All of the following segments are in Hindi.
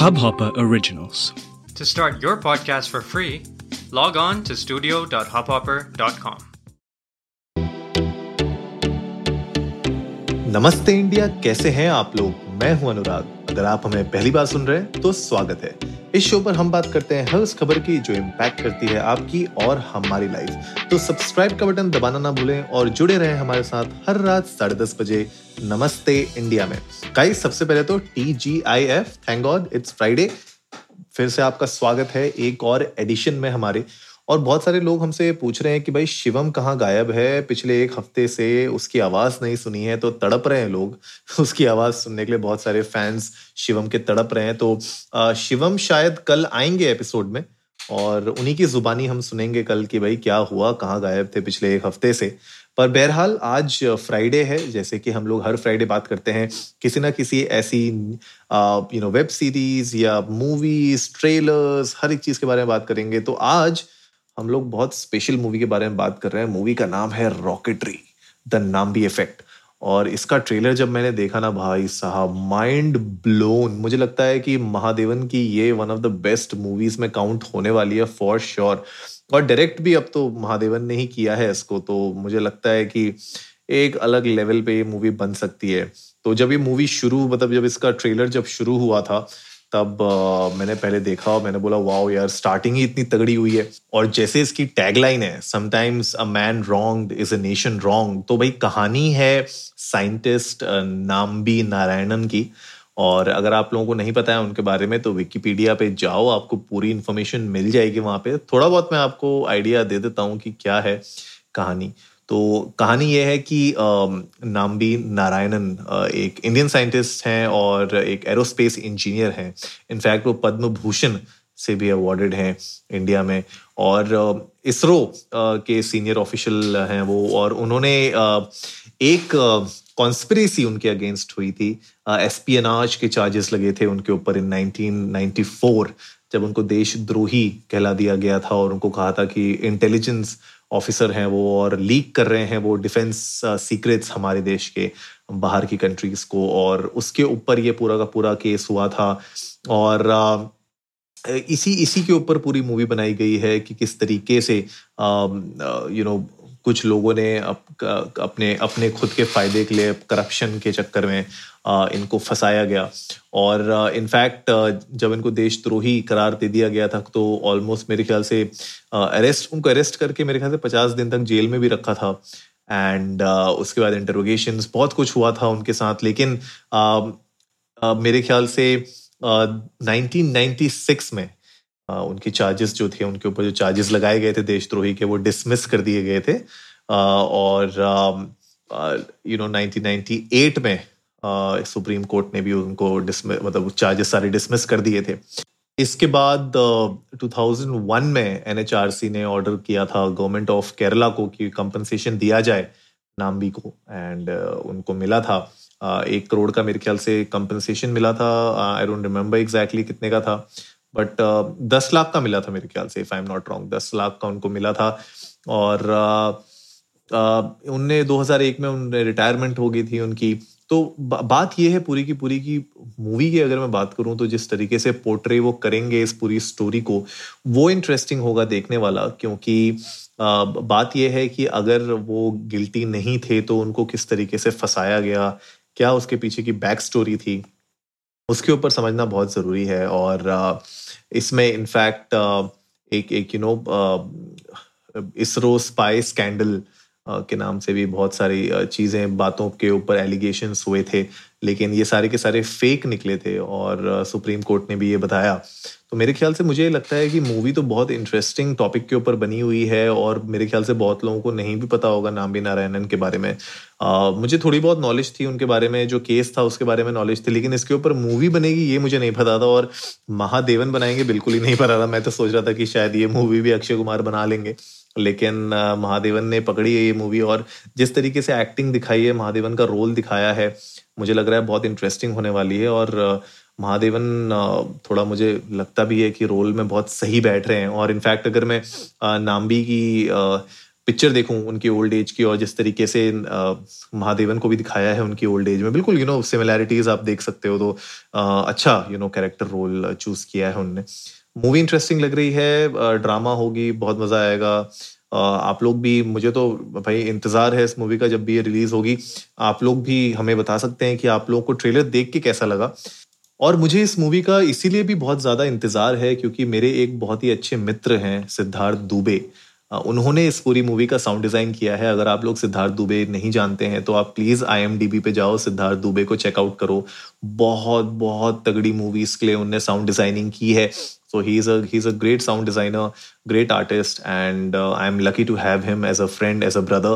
Hubhopper Originals. To start your podcast for free, log on to studio.hubhopper.com. नमस्ते इंडिया कैसे हैं आप लोग मैं हूँ अनुराग अगर आप हमें पहली बार सुन रहे हैं तो स्वागत है इस शो पर हम बात करते हैं हर उस खबर की, जो इम्पैक्ट करती है आपकी और हमारी लाइफ तो सब्सक्राइब का बटन दबाना ना भूलें और जुड़े रहें हमारे साथ हर रात साढ़े दस बजे नमस्ते इंडिया में। गाइस सबसे पहले तो T G I F thank God it's Friday फिर से आपका स्वागत है एक और एडिशन में हमारे। और बहुत सारे लोग हमसे पूछ रहे हैं कि भाई, शिवम कहाँ गायब है? पिछले एक हफ़्ते से उसकी आवाज़ नहीं सुनी है तो तड़प रहे हैं लोग। उसकी आवाज़ सुनने के लिए बहुत सारे फैंस शिवम के तड़प रहे हैं। तो शिवम शायद कल आएँगे एपिसोड में, और उन्हीं की जुबानी हम सुनेंगे कल कि भाई, क्या हुआ, कहाँ गायब थे पिछले एक हफ़्ते से। पर बहरहाल, आज फ्राइडे है, जैसे कि हम लोग हर फ्राइडे बात करते हैं, किसी ना किसी ऐसी यू नो वेब सीरीज़ या मूवीज़ ट्रेलर्स हर एक चीज़ के बारे में बात करेंगे। तो आज हम लोग बहुत स्पेशल मूवी के बारे में बात कर रहे हैं। मूवी का नाम है रॉकेटरी द नाम्बी इफ़ेक्ट और इसका ट्रेलर जब मैंने देखा ना भाई साहब माइंड ब्लोन मुझे लगता है कि महादेवन की ये one of the best movies में काउंट होने वाली है फॉर श्योर और डायरेक्ट भी अब तो महादेवन ने ही किया है इसको तो मुझे लगता है कि एक अलग लेवल पे ये मूवी बन सकती है। तो जब ये मूवी शुरू मतलब जब इसका ट्रेलर जब शुरू हुआ था तब आ, मैंने पहले देखा और मैंने बोला वाओ यार स्टार्टिंग ही इतनी तगड़ी हुई है। और जैसे इसकी टैगलाइन है sometimes a man wrong is a nation wrong तो भाई कहानी है साइंटिस्ट नामबी नारायणन की। और अगर आप लोगों को नहीं पता है उनके बारे में तो विकीपीडिया पे जाओ आपको पूरी इन्फॉर्मेशन मिल जाएगी वहाँ पे। थोड़ा बहुत मैं आपको आइडिया दे देता हूँ कि क्या है कहानी। तो कहानी यह है कि नाम्बी नारायणन एक इंडियन साइंटिस्ट हैं और एक एरोस्पेस इंजीनियर हैं। इनफैक्ट वो पद्म भूषण से भी अवार्डेड हैं इंडिया में और इसरो के सीनियर ऑफिशियल हैं वो और उन्होंने एक कॉन्स्पिरेसी उनके अगेंस्ट हुई थी। एसपीएनआज के चार्जेस लगे थे उनके ऊपर इन 1994 जब उनको देशद्रोही कहला दिया गया था और उनको कहा था कि इंटेलिजेंस ऑफिसर हैं वो और लीक कर रहे हैं वो डिफेंस सीक्रेट्स हमारे देश के बाहर की कंट्रीज़ को और उसके ऊपर ये पूरा का पूरा केस हुआ था। और इसी इसी के ऊपर पूरी मूवी बनाई गई है कि किस तरीके से यू नो कुछ लोगों ने अप, अपने अपने खुद के फ़ायदे के लिए करप्शन के चक्कर में इनको फंसाया गया। और इनफैक्ट जब इनको देशद्रोही करार दे दिया गया था तो ऑलमोस्ट मेरे ख्याल से अरेस्ट उनको अरेस्ट करके मेरे ख्याल से पचास दिन तक जेल में भी रखा था। एंड उसके बाद इंटरोगेशन बहुत कुछ हुआ था उनके साथ। लेकिन मेरे ख्याल से नाइनटीन नाइन्टी सिक्स में उनके चार्जेस जो थे उनके ऊपर जो चार्जेस लगाए गए थे देशद्रोही के वो डिसमिस कर दिए गए थे। और यू नो 1998 में सुप्रीम कोर्ट ने भी उनको मतलब चार्जेस सारे डिसमिस कर दिए थे। इसके बाद uh, 2001 में एनएचआरसी ने ऑर्डर किया था गवर्नमेंट ऑफ़ केरला को कि कंपनसेशन दिया जाए नाम्बी को। एंड उनको मिला था। एक करोड़ का मेरे ख्याल से कंपनसेशन मिला था। आई डोंट रिमेम्बर एग्जैक्टली कितने का था। बट दस लाख का मिला था मेरे ख्याल से if I am not wrong दस लाख का उनको मिला था। और उनने 2001 में उनने रिटायरमेंट हो गई थी उनकी। तो बात यह है पूरी की पूरी की मूवी की अगर मैं बात करूँ तो जिस तरीके से पोर्ट्रे वो करेंगे इस पूरी स्टोरी को, वो इंटरेस्टिंग होगा देखने वाला। क्योंकि बात यह है कि अगर वो गिल्टी नहीं थे तो उनको किस तरीके से फंसाया गया? क्या उसके पीछे की बैक स्टोरी थी? उसके ऊपर समझना बहुत ज़रूरी है और इसमें इनफैक्ट एक एक you know ISRO spy scandal के नाम से भी बहुत सारी चीज़ें, बातों के ऊपर एलिगेशन हुए थे। लेकिन ये सारे के सारे फेक निकले थे और सुप्रीम कोर्ट ने भी ये बताया। तो मेरे ख्याल से मुझे लगता है कि मूवी तो बहुत इंटरेस्टिंग टॉपिक के ऊपर बनी हुई है और मेरे ख्याल से बहुत लोगों को नहीं भी पता होगा नाम भी नारायणन के बारे में। आ, मुझे थोड़ी बहुत नॉलेज थी उनके बारे में जो केस था उसके बारे में नॉलेज थी लेकिन इसके ऊपर मूवी बनेगी ये मुझे नहीं पता था और महादेवन बनाएँगे बिल्कुल ही नहीं पता था। मैं तो सोच रहा था कि शायद ये मूवी भी अक्षय कुमार बना लेंगे। लेकिन महादेवन ने पकड़ी है ये मूवी और जिस तरीके से एक्टिंग दिखाई है, महादेवन का रोल दिखाया है, मुझे लग रहा है बहुत इंटरेस्टिंग होने वाली है और महादेवन थोड़ा मुझे लगता भी है कि रोल में बहुत सही बैठ रहे हैं। और इनफैक्ट अगर मैं नाम्बी की पिक्चर देखूँ उनकी ओल्ड एज की और जिस तरीके से महादेवन को भी दिखाया है उनकी ओल्ड एज में, बिल्कुल यू नो सिमिलैरिटीज आप देख सकते हो तो अच्छा you know character role choose किया है उनने। मूवी इंटरेस्टिंग लग रही है ड्रामा होगी, बहुत मज़ा आएगा। आप लोग भी, मुझे तो भाई इंतज़ार है इस मूवी का जब भी ये रिलीज़ होगी। आप लोग भी हमें बता सकते हैं कि आप लोग को ट्रेलर देख के कैसा लगा। और मुझे इस मूवी का इसीलिए भी बहुत ज़्यादा इंतज़ार है क्योंकि मेरे एक बहुत ही अच्छे मित्र हैं, सिद्धार्थ दुबे। उन्होंने इस पूरी मूवी का साउंड डिज़ाइन किया है। अगर आप लोग सिद्धार्थ दुबे नहीं जानते हैं तो आप प्लीज़ आई एम पे जाओ सिद्धार्थ दुबे को चेकआउट करो। बहुत बहुत तगड़ी मूवीज़ के लिए उनने साउंड डिज़ाइनिंग की है। So he's a he's a great sound designer, great artist, and uh, I'm lucky to have him as a friend, as a brother.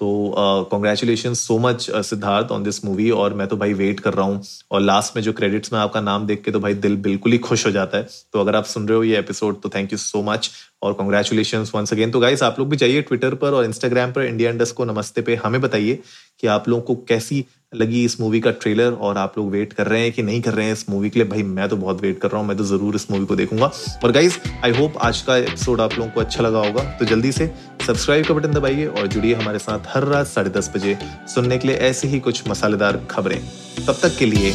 तो congratulation so much Siddharth on this movie और मैं तो भाई वेट कर रहा हूँ और लास्ट में जो क्रेडिट्स में आपका नाम देख के तो भाई दिल बिल्कुल ही खुश हो जाता है। तो अगर आप सुन रहे हो ये एपिसोड तो थैंक यू सो मच और कॉन्ग्रेचुलेशन वंस अगेन तो गाइस आप लोग भी जाइए ट्विटर पर और इंस्टाग्राम पर इंडिया इंडस्ट को नमस्ते पे हमें बताइए कि आप लोगों को कैसी लगी इस मूवी का ट्रेलर और आप लोग वेट कर रहे हैं कि नहीं कर रहे हैं इस मूवी के लिए। भाई, मैं तो बहुत वेट कर रहा हूँ, मैं तो ज़रूर इस मूवी को देखूँगा। और गाइज़ आई होप आज का एपिसोड आप लोगों को अच्छा लगा होगा। तो जल्दी से सब्सक्राइब का बटन दबाइए और जुड़िए हमारे साथ हर रात साढ़े दस बजे सुनने के लिए ऐसी ही कुछ मसालेदार खबरें। तब तक के लिए,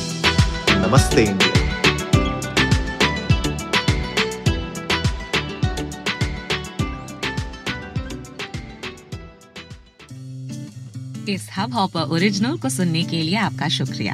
नमस्ते इंडिया। इस हब हॉपर ओरिजिनल को सुनने के लिए आपका शुक्रिया।